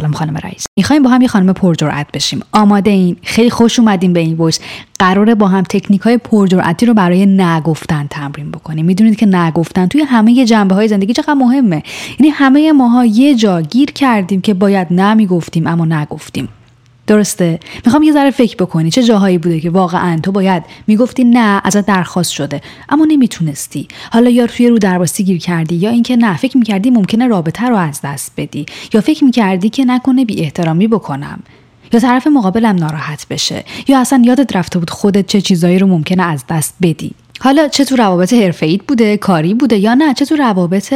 سلام خانم رئیس. می‌خوایم با هم یه خانم پرجرأت بشیم. آماده این خیلی خوش اومدیم به این وایس. قراره با هم تکنیک های پرجرأتی رو برای نگفتن تمرین بکنیم. می‌دونید که نگفتن توی همه جنبه های زندگی چقدر مهمه. یعنی همه ماها یه جا گیر کردیم که باید نمی‌گفتیم اما نگفتیم. درسته. می‌خوام یه ذره فکر بکنی. چه جاهایی بوده که واقعا تو باید می‌گفتی نه ازت درخواست شده. اما نمی‌تونستی. حالا یا توی رو درباستی گیر کردی یا اینکه نه فکر می‌کردی ممکنه رابطه رو از دست بدی. یا فکر می‌کردی که نکنه بی احترامی بکنم. یا طرف مقابلم ناراحت بشه. یا اصلا یادت رفته بود خودت چه چیزایی رو ممکنه از دست بدی. حالا چه تو روابط حرفه‌ایت بوده کاری بوده یا نه؟ چه تو روابط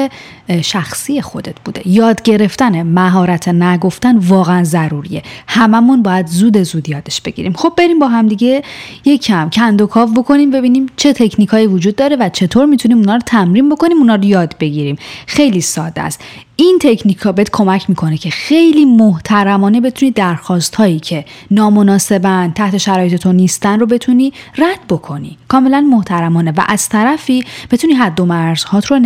شخصی خودت بوده؟ یاد گرفتن مهارت نگفتن واقعا ضروریه. هممون باید زود زود یادش بگیریم. خب بریم با هم دیگه یکم کند و کاو بکنیم ببینیم چه تکنیکایی وجود داره و چطور می‌تونیم اونا رو تمرین بکنیم اونا رو یاد بگیریم. خیلی ساده است. این تکنیک ها بهت کمک می‌کنه که خیلی محترمانه بتونی درخواست هایی که نامناسبن تحت شرایط تو نیستن رو بتونی رد بکنی. کاملا محترمانه و از طرفی بتونی حد و مرزهات رو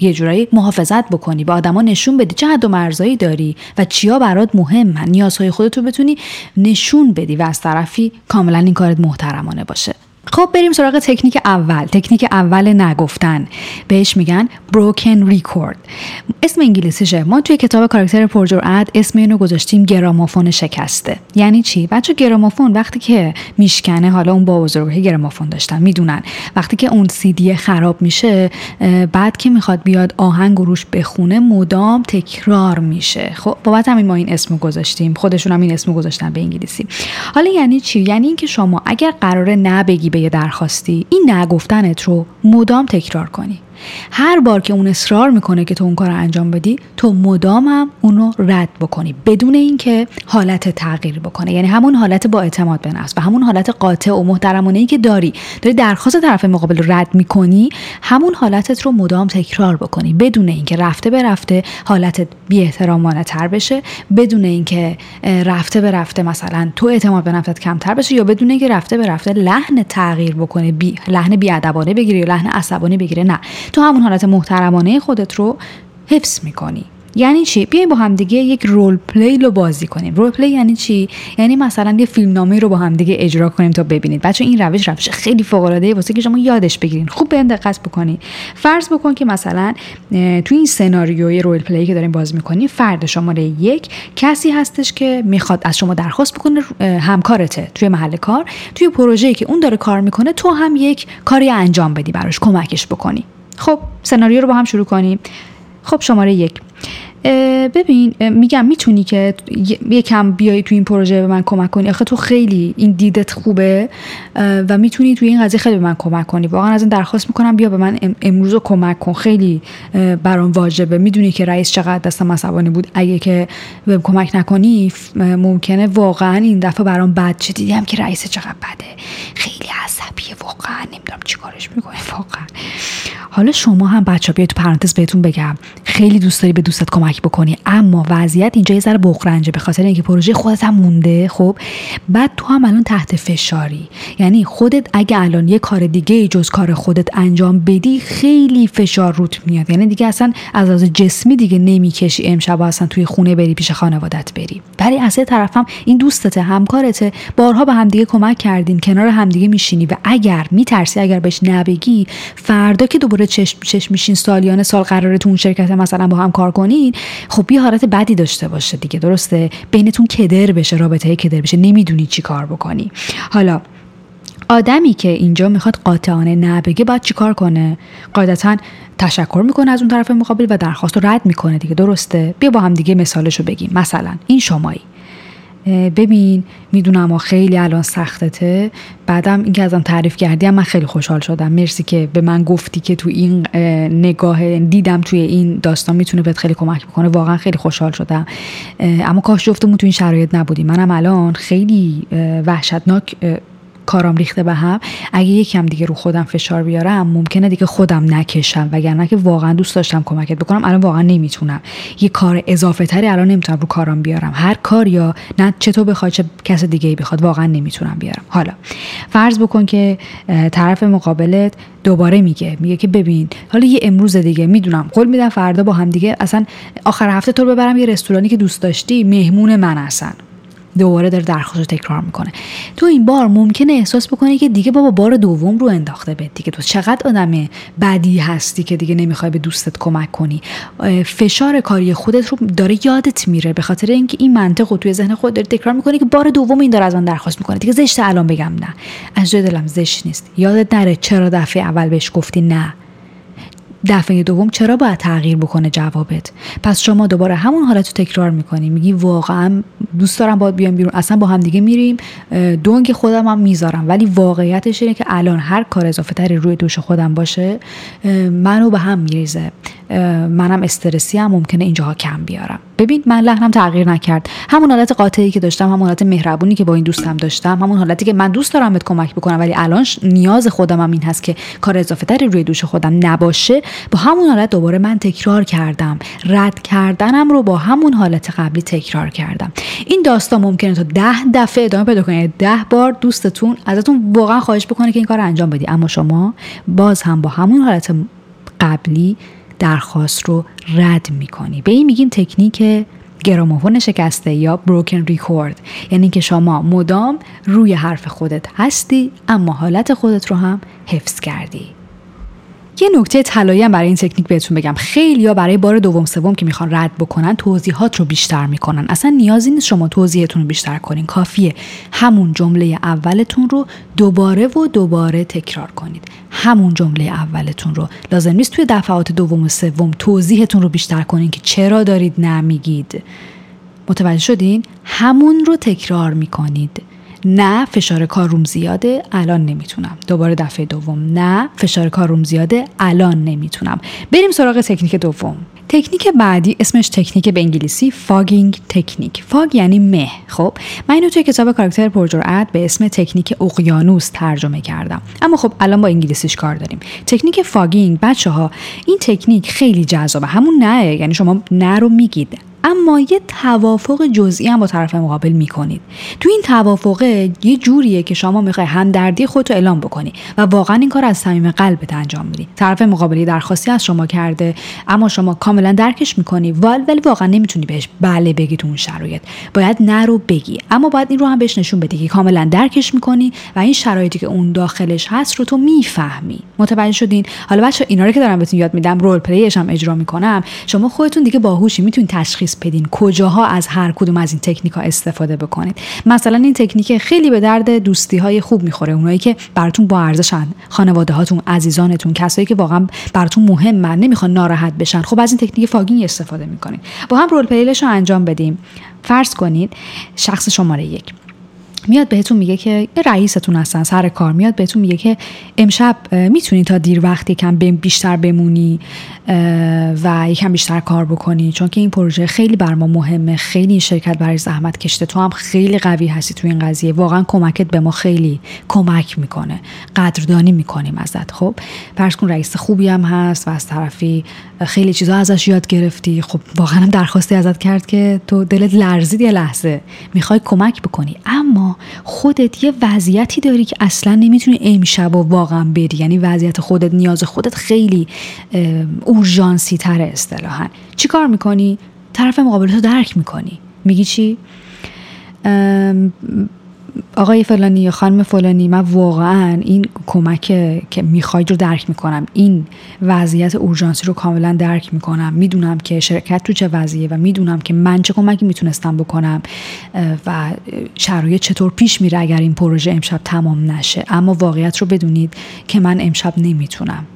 یه جورایی محافظت بکنی به آدما نشون بدی چه حد و مرزهایی داری و چیا برات مهمن. نیازهای خودت رو بتونی نشون بدی و از طرفی کاملا این کارت محترمانه باشه. خب بریم سراغ تکنیک اول. تکنیک اول نگفتن. بهش میگن broken record. اسم انگلیسیشه. ما توی کتاب کاراکتر پرجرأت اسم اینو گذاشتیم گرامافون شکسته. یعنی چی؟ بچه گرامافون وقتی که میشکنه حالا اون با بزرگی گرامافون داشتن می‌دونن. وقتی که اون سیدی خراب میشه بعد که می‌خواد بیاد آهنگ و روش بخونه مدام تکرار میشه. خب بابت همین ما این اسمو گذاشتیم. خودشون هم این اسمو گذاشتن به انگلیسی. حالا یعنی چی؟ یعنی اینکه شما اگر قراره نبگی به یه درخواستی این نگفتنت رو مدام تکرار کنی. هر بار که اون اصرار می‌کنه که تو اون کار رو انجام بدی تو مدامم اونو رد بکنی بدون اینکه حالت تغییر بکنه. یعنی همون حالت با اعتماد به نفس و همون حالت قاطع و محترمانه ای که داری. داری درخواست طرف مقابل رد می‌کنی همون حالتت رو مدام تکرار بکنی. بدون اینکه رفته به رفته حالتت بی تر بشه بدون اینکه رفته به رفته مثلا تو اعتماد به نفست کمتر بشه یا بدون اینکه رفته به رفته لحن تغییر بکنه بی لحن بی بگیره یا لحن عصبانی بگیره نه. تو همون حالت محترمانه خودت رو حفظ می‌کنی. یعنی چی؟ بیایم با هم دیگه یک role play رو بازی کنیم. role play یعنی چی؟ یعنی مثلا یه فیلم نامه رو با هم دیگه اجرا کنیم تا ببینید. بچه این روش روش خیلی فوق العاده واسه که شما یادش بگیرین. خوب به دقت بکنید فرض بکن که مثلا تو این سناریوی رول پلی که داریم باز می‌کنیم فرد شماره یک کسی هستش که می‌خواد از شما درخواست بکنه همکارته توی محل کار. توی پروژه‌ای که اون داره کار می‌کنه تو هم یک کاری انجام بدی براش کمکش بکنی. خب سناریو رو با هم شروع کنیم. خب شماره یک. ببین میگم می‌تونی که یکم بیای تو این پروژه به من کمک کنی. آخه تو خیلی این دیدت خوبه و می‌تونی تو این قضیه خیلی به من کمک کنی. واقعا از این درخواست می‌کنم بیا به من امروز رو کمک کن. خیلی برام واجبه. می‌دونی که رئیس چقدر دستم عصبانی بود. اگه که به کمک نکنی ممکنه واقعا این دفعه برام بد چه دیدم که رئیس چقدر بده. خیلی عصبیه. واقعا نمی‌دونم چیکارش می‌کنه. واقعا. حالا شما هم بچه بیاید تو پرانتز بهتون بگم. خیلی دوست داری به دوستت کمک بکنی. اما وضعیت اینجا یه ذره بغرنجه به خاطر اینکه پروژه خودت هم مونده خب؟ بعد تو هم الان تحت فشاری. یعنی خودت اگه الان یه کار دیگه جز کار خودت انجام بدی خیلی فشار روت میاد. یعنی دیگه اصلا از از جسمی دیگه نمی‌کشی. امشب اصلا توی خونه بری پیش خانوادت بری. ولی از یه طرفم این دوستته همکارته. بارها به همدیگه کمک کردین کنار همدیگه میشینی و اگر میترسی اگر بهش نبگی فردا که دوباره چشم چشم میشین سالیان سال قراره تو اون شرکت مثلا با هم کار کنین خب یه حالت بدی داشته باشه دیگه درسته؟ بینتون کدر بشه رابطه کدر بشه نمی‌دونی چی کار بکنی. حالا آدمی که اینجا می‌خواد قاطعانه نبگه باید چیکار کنه؟ قاعدتا تشکر می‌کنه از اون طرف مقابل و درخواست رو رد می‌کنه دیگه درسته؟ بیا با هم دیگه مثالش رو بگیم. مثلا این شمایی. ببین می‌دونم ما خیلی الان سختته. بعدم اینکه ازم تعریف کردی من خیلی خوشحال شدم. مرسی که به من گفتی که تو این نگاه دیدم توی این داستان می‌تونه بهت خیلی کمک بکنه. واقعا خیلی خوشحال شدم. اما کاش جفتمون تو این شرایط نبودیم. منم الان خیلی وحشتناک کارام ریخته به هم. اگه یکم دیگه رو خودم فشار بیارم ممکنه دیگه خودم نکشم. وگرنه که واقعا دوست داشتم کمکت بکنم الان واقعا نمی‌تونم. یه کار اضافه تری الان نمی‌تونم رو کارام بیارم. هر کار یا نه چطور بخواد چه کس دیگه ای بخواد واقعا نمی‌تونم بیارم. حالا فرض بکن که طرف مقابلت دوباره میگه میگه که ببین حالا یه امروز دیگه می‌دونم قول میدم فردا با هم دیگه اصلا آخر هفته تو ببرم یه رستورانی که دوست داشتی مهمون من هستن. دوباره داره درخواست رو تکرار می‌کنه. تو این بار ممکنه احساس بکنی که دیگه بابا بار دوم رو انداخته به دیگه. تو چقدر آدم بدی هستی که دیگه نمی‌خوای به دوستت کمک کنی. فشار کاری خودت رو داره یادت میره. به خاطر اینکه این منطق رو توی ذهن خود داره تکرار می‌کنه که بار دوم این داره از من درخواست می‌کنه. دیگه زشت الان بگم نه. از جای دلم زشت نیست. یادت نره چرا دفعه اول بهش گفتی نه. دفعه دوم چرا باید تغییر بکنه جوابت؟ پس شما دوباره همون حالت رو تکرار می‌کنی. میگی واقعا دوست دارم باید بیام بیرون. اصلا با هم دیگه میریم. دونگ خودم هم می‌ذارم. ولی واقعیتش اینه که الان هر کار اضافه تری روی دوش خودم باشه منو به هم میریزه. منم استرسی هم ممکنه اینجاها کم بیارم. ببین من لحنم تغییر نکرد. همون حالت قاطعی که داشتم همون حالت مهربونی که با این دوستم داشتم همون حالتی که من دوست دارم بهت کمک بکنم ولی الان نیاز خودم هم این هست که کار اضافه تری روی دوش خودم نباشه. با همون حالت دوباره من تکرار کردم. رد کردنم رو با همون حالت قبلی تکرار کردم. این داستان ممکنه تا ده دفعه ادامه پیدا کنه. ده بار دوستتون ازتون واقعا خواهش بکنه که این کار انجام بدی. اما شما باز هم با همون حالت قبلی درخواست رو رد می‌کنی. به این میگیم تکنیک گراموفون شکسته یا بروکن ریکورد یعنی که شما مدام روی حرف خودت هستی اما حالت خودت رو هم حفظ کردی. یه نکته طلایی برای این تکنیک بهتون بگم. خیلی یا برای بار دوم سوم که می‌خوان رد بکنن توضیحات رو بیشتر می‌کنن. اصلا نیازی نیست شما توضیحتون رو بیشتر کنین. کافیه. همون جمله اولتون رو دوباره و دوباره تکرار کنید. همون جمله اولتون رو. لازم نیست توی دفعات دوم و سوم توضیحتون رو بیشتر کنین که چرا دارید نمیگید. متوجه شدین؟ همون رو تکرار می‌کنید. نه فشار کار روم زیاده الان نمی‌تونم. دوباره دفعه دوم نه فشار کار روم زیاده الان نمی‌تونم. بریم سراغ تکنیک دوم. تکنیک بعدی اسمش تکنیک به انگلیسی fogging تکنیک fog یعنی مه. خب من اینو توی کتاب کاراکتر پرجرأت به اسم تکنیک اقیانوس ترجمه کردم. اما خب الان با انگلیسیش کار داریم. تکنیک fogging بچه ها این تکنیک خیلی جذابه. همون نه یعنی شما نه رو میگید. اما یه توافق جزئی هم با طرف مقابل می‌کنید. تو این توافقه یه جوریه که شما می‌خوای همدردی خودت رو اعلام بکنی و واقعا این کار از صمیم قلبت انجام میدی. طرف مقابلی درخواستی از شما کرده اما شما کاملا درکش می‌کنی ولی واقعا نمی‌تونی بهش بله بگی تو اون شرایط. باید نه رو بگی اما باید این رو هم بهش نشون بدی که کاملا درکش می‌کنی و این شرایطی که اون داخلش هست رو تو می‌فهمی. متوجه شدین؟ حالا بچه اینا رو که دارم بهتون یاد میدم رول پلیش هم اجرا می‌کنم. شما خودتون دیگه باهوشی می‌تونید تشخیص بدین. کجاها از هر کدوم از این تکنیک ها استفاده بکنید؟ مثلا این تکنیک خیلی به درد دوستی های خوب می‌خوره. اونایی که براتون با ارزشن خانواده هاتون عزیزانتون کسایی که واقعا براتون مهمن نمی‌خوان ناراحت بشن. خب از این تکنیک fogging استفاده می‌کنید. با هم role play ش رو انجام بدیم. فرض کنید شخص شماره یک. میاد بهتون میگه که رئیستون هستن سر کار میاد بهتون میگه که امشب می‌تونی تا دیر وقت یکم بیشتر بمونی و یکم بیشتر کار بکنی. چون که این پروژه خیلی برا ما مهمه خیلی این شرکت براش زحمت کشیده تو هم خیلی قوی هستی تو این قضیه. واقعا کمکت به ما خیلی کمک می‌کنه قدردانی می‌کنیم ازت. خب فرض کن رئیس خوبی هم هست و از طرفی خیلی چیزا ازش یاد گرفتی. خب واقعا هم درخواستی ازت کرد که تو دلت لرزید یه لحظه. می‌خوای کمک بکنی. اما خودت یه وضعیتی داری که اصلا نمی‌تونی امشب و واقعا بری یعنی وضعیت خودت نیاز خودت خیلی اورژانسی تره اصطلاحا. چی کار می‌کنی؟ طرف مقابل تو درک می‌کنی. میگی چی؟ آقای فلانی یا خانم فلانی من واقعا این کمک که می‌خواید رو درک می‌کنم. این وضعیت اورژانسی رو کاملا درک می‌کنم. می‌دونم که شرکت تو چه وضعیه و می‌دونم که من چه کمکی می‌تونستم بکنم و شرایط چطور پیش میره اگر این پروژه امشب تمام نشه. اما واقعیت رو بدونید که من امشب نمی‌تونم.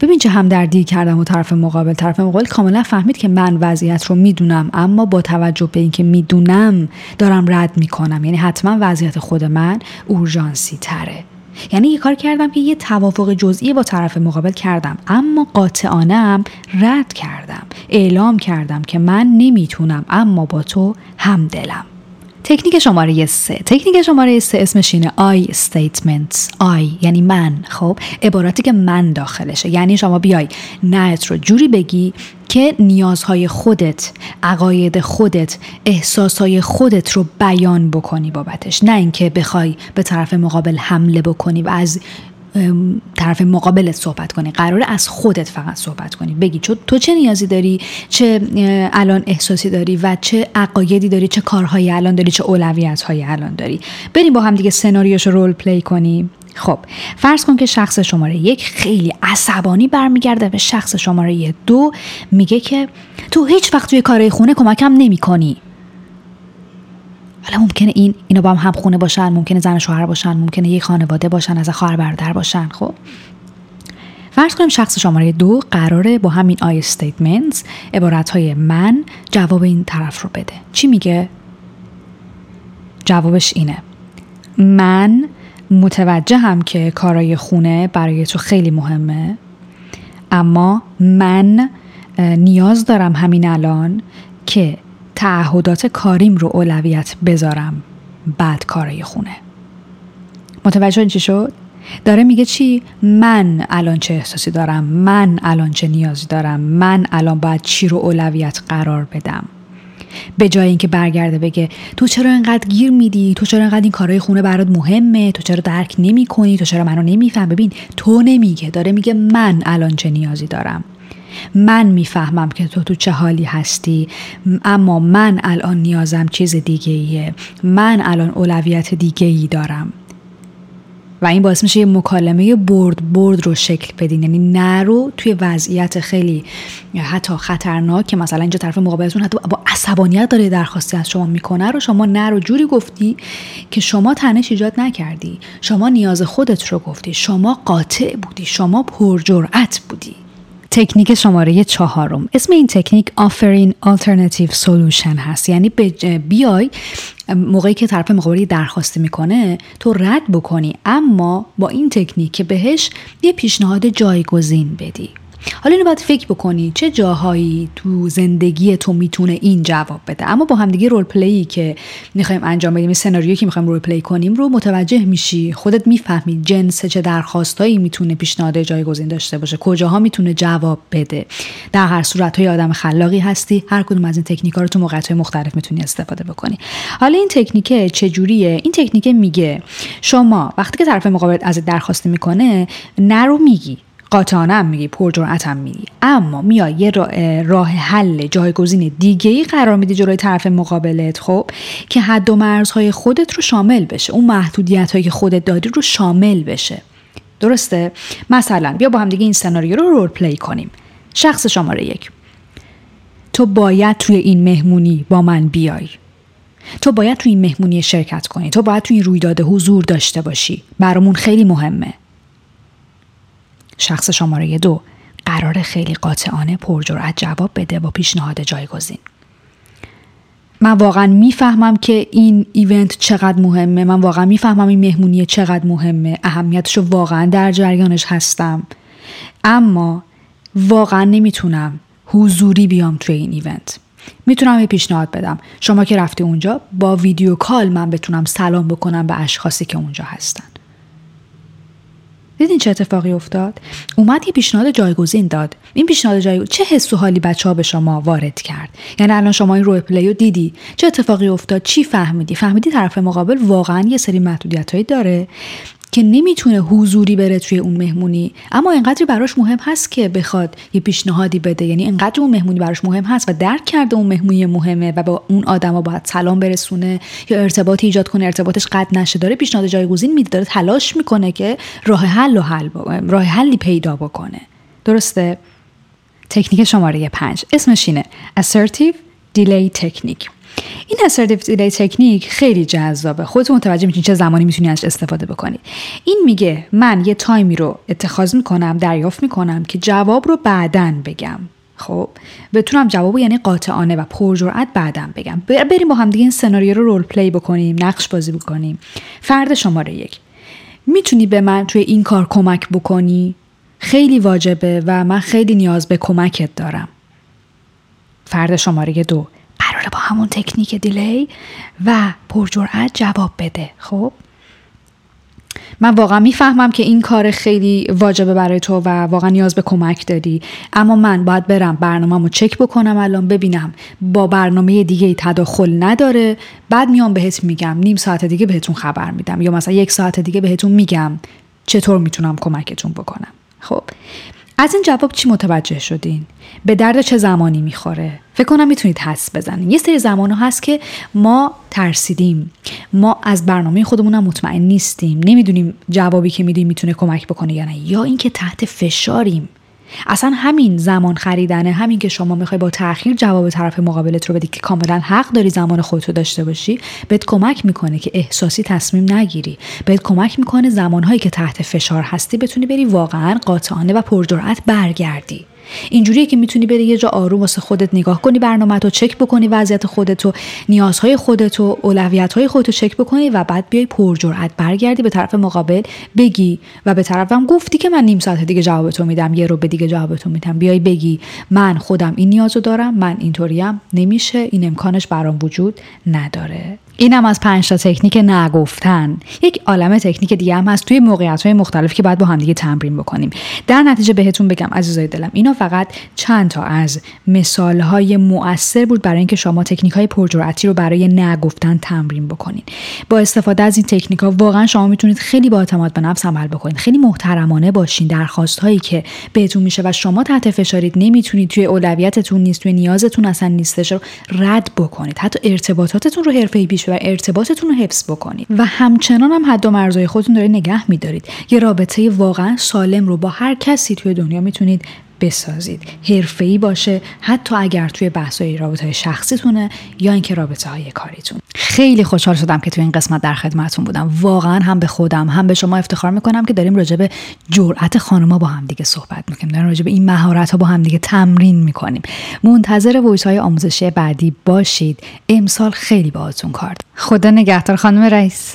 ببین چه همدردی کردم و طرف مقابل. طرف مقابل کاملا فهمید که من وضعیت رو می‌دونم اما با توجه به اینکه می‌دونم دارم رد می‌کنم. یعنی حتما وضعیت خود من اورژانسی تره یعنی یه کار کردم که یه توافق جزئی با طرف مقابل کردم اما قاطعانه رد کردم. اعلام کردم که من نمی‌تونم اما با تو همدلم. تکنیک شماره سه. تکنیک شماره سه اسمش اینه آی statements. آی یعنی من. خب عبارتی که من داخلشه. یعنی شما بیای نهت رو جوری بگی که نیازهای خودت عقاید خودت احساسهای خودت رو بیان بکنی بابتش. نه اینکه بخوای به طرف مقابل حمله بکنی و از طرف مقابلت صحبت کنی. قراره از خودت فقط صحبت کنی. بگی تو چه نیازی داری؟ چه الان احساسی داری و چه عقایدی داری؟ چه کارهایی الان داری؟ چه اولویت هایی الان داری؟ بریم با هم دیگه سناریوش رول پلی کنیم. خب فرض کن که شخص شماره یک خیلی عصبانی برمیگرده به شخص شماره دو. میگه که تو هیچ وقت توی کارهای خونه کمکم نمی کنی حالا ممکنه این اینا با هم خونه باشن ممکنه زن شوهر باشن ممکنه یک خانواده باشن از خواهر برادر باشن خب؟ فرض کنیم شخص شماره دو قراره با همین I statements عبارت های من جواب این طرف رو بده. چی میگه؟ جوابش اینه. من متوجهم که کارای خونه برای تو خیلی مهمه اما من نیاز دارم همین الان که تعهدات کاریم رو اولویت بذارم بعد کارای خونه. متوجه چی شد؟ داره میگه چی؟ من الان چه احساسی دارم؟ من الان چه نیازی دارم؟ من الان باید چی رو اولویت قرار بدم؟ به جای اینکه برگرده بگه تو چرا انقدر گیر میدی؟ تو چرا انقدر این کارهای خونه برات مهمه؟ تو چرا درک نمی کنی تو چرا منو نمیفهم ببین تو نمیگه. داره میگه من الان چه نیازی دارم؟ من می‌فهمم که تو تو چه حالی هستی اما من الان نیازم چیز دیگه ایه من الان اولویت دیگه ای دارم. و این باعث میشه یه مکالمه برد برد رو شکل بدین. یعنی نه رو توی وضعیت خیلی حتی خطرناک که مثلا اینجا طرف مقابلتون حتی با عصبانیت داره درخواستی از شما می‌کنه رو شما نه رو جوری گفتی که شما تنش ایجاد نکردی. شما نیاز خودت رو گفتی. شما قاطع بودی. شما پرجرأت بودی. تکنیک شماره چهارم. اسم این تکنیک Offering Alternative Solution هست. یعنی بیای موقعی که طرف مقابلی درخواستی می‌کنه تو رد بکنی. اما با این تکنیک که بهش یه پیشنهاد جایگزین بدی. حالا اینو باید فکر بکنی. چه جاهایی تو زندگی تو می‌تونه این جواب بده؟ اما با همدیگه role play که می‌خوایم انجام بدیم سناریویی که می‌خوایم role play کنیم رو متوجه میشی. خودت می‌فهمی جنس چه درخواستایی می‌تونه پیشنهاد جایگزین داشته باشه. کجاها می‌تونه جواب بده؟ در هر صورت های آدم خلاقی هستی. هر کدوم از این تکنیک رو تو موقعیت مختلف می‌تونی استفاده بکنی. حالا این تکنیک چجوریه؟ این تکنیک میگه شما وقتی که طرف مقابل از درخواست می‌کنه نرو میگی. قاطعانه میگی پرجرأت میگی. اما میای یه راه حل جایگزین دیگه ای قرار میدی جلوی طرف مقابلت خب؟ که حد و مرزهای خودت رو شامل بشه. اون محدودیت هایی که خودت داری رو شامل بشه. درسته؟ مثلا بیا با هم دیگه این سناریو رو رول پلی کنیم. شخص شماره یک. تو باید توی این مهمونی با من بیای. تو باید توی این مهمونی شرکت کنی. تو باید توی این رویداد حضور داشته باشی. برامون خیلی مهمه. شخص شماره دو. قرار خیلی قاطعانه پرجرأت جواب بده با پیشنهاد جایگزین. من واقعا می‌فهمم که این ایونت چقدر مهمه. من واقعا می‌فهمم این مهمونی چقدر مهمه. اهمیتش رو واقعا در جریانش هستم. اما واقعا نمی‌تونم حضوری بیام توی این event. می‌تونم یه پیشنهاد بدم. شما که رفتی اونجا با video call من بتونم سلام بکنم به اشخاصی که اونجا هستن. دیدین چه اتفاقی افتاد؟ اومد یه پیشنهاد جایگزین داد. این پیشنهاد جایگزین چه حس و حالی بچه ها به شما وارد کرد؟ یعنی الان شما این role play رو دیدی. چه اتفاقی افتاد؟ چی فهمیدی؟ فهمیدی طرف مقابل واقعا یه سری محدودیت داره. که نمی‌تونه حضوری بره توی اون مهمونی. اما اینقدری براش مهم هست که بخواد یه پیشنهادی بده. یعنی اینقدر اون مهمونی براش مهم هست و درک کرده اون مهمونی مهمه و با اون آدما باید سلام برسونه یا ارتباطی ایجاد کنه. ارتباطش قطع نشه. داره پیشنهاد جایگزین میده. داره تلاش می‌کنه که راه حل و حل راه حلی پیدا بکنه. درسته؟ تکنیک شماره پنج. اسمش اینه. Assertive delay technique. این assertive delay تکنیک خیلی جذابه. خودتون متوجه میشین چه زمانی می‌تونی ازش استفاده بکنید این میگه من یه time ی رو اتخاذ می‌کنم دریافت می‌کنم که جواب رو بعدا بگم. خب بتونم جواب یعنی قاطعانه و پرجرأت بعدم بگم. بریم با هم دیگه این سناریو رو role play بکنیم نقش بازی بکنیم. فرد شماره یک. می‌تونی به من توی این کار کمک بکنی؟ خیلی واجبه و من خیلی نیاز به کمکت دارم. فرد شماره دو. قراره با همون تکنیک delay و پرجرأت جواب بده. خب؟ من واقعا می‌فهمم که این کار خیلی واجبه برای تو و واقعا نیاز به کمک داری. اما من باید برم برنامه‌مو چک بکنم الان ببینم با برنامه دیگه تداخل نداره. بعد میام بهت میگم. نیم ساعت دیگه بهتون خبر میدم. یا مثلا یک ساعت دیگه بهتون میگم چطور می‌تونم کمکتون بکنم. خب؟ از این جواب چی متوجه شدین؟ به درد چه زمانی می‌خوره؟ فکر کنم می‌تونید حس بزنین. یه سری زمان هست که ما ترسیدیم. ما از برنامه خودمونم مطمئن نیستیم. نمی‌دونیم جوابی که میدیم می‌تونه کمک بکنه یا نه. یا اینکه تحت فشاریم. اصلا همین زمان خریدنه همین که شما می‌خوای با تاخیر جواب طرف مقابلت رو بدی که کاملا حق داری زمان خودتو داشته باشی بهت کمک می‌کنه که احساسی تصمیم نگیری. بهت کمک می‌کنه زمانهایی که تحت فشار هستی بتونی بری واقعا قاطعانه و پرجرأت برگردی. اینجوریه که می‌تونی بری یه جا آروم واسه خودت نگاه کنی برنامه تو چک بکنی وضعیت خودتو نیازهای خودتو اولویت‌های خودتو چک بکنی و بعد بیای پرجرأت برگردی به طرف مقابل بگی. و به طرفم گفتی که من نیم ساعت دیگه جواب تو میدم یه رو به دیگه جواب تو میدم. بیای بگی من خودم این نیازو دارم من اینطوریم نمیشه این امکانش برام وجود نداره. اینم از پنج تا تکنیک نگفتن. یک عالم تکنیک دیگه هم هست توی موقعیت های مختلف که باید با هم دیگه تمرین بکنیم. در نتیجه بهتون بگم عزیزای دلم اینا فقط چند تا از مثال های مؤثر بود برای اینکه شما تکنیک های پرجرأتی رو برای نگفتن تمرین بکنین. با استفاده از این تکنیک ها واقعا شما می‌تونید خیلی با اعتماد به نفس عمل بکنید خیلی محترمانه باشین درخواست هایی که بهتون میشه و شما تحت فشارید نمی‌تونید توی اولویتتون نیست توی نیازتون اصلا نیستش رو رد بکنید. حتی ارتباطاتتون رو حرفه‌ای پیش و ارتباطتون رو حفظ بکنید. و همچنان هم حد و مرزهای خودتون دارید نگه میدارید. یه رابطه واقعا سالم رو با هر کسی توی دنیا می‌تونید بسازید. ای باشه حتی اگر توی بحث‌های های شخصیتونه یا اینکه رابطه های کاریتون. خیلی خوشحال شدم که توی این قسمت در خدمتتون بودم. واقعا هم به خودم هم به شما افتخار می‌کنم که داریم راجع به جرأت خانم‌ها با هم دیگه صحبت می‌کنیم. داریم راجع به این مهارت ها با هم دیگه تمرین می‌کنیم. منتظر وایس های آموزشی بعدی باشید. امسال خیلی باهاتون کار خدا نگهدار خانم رئیس.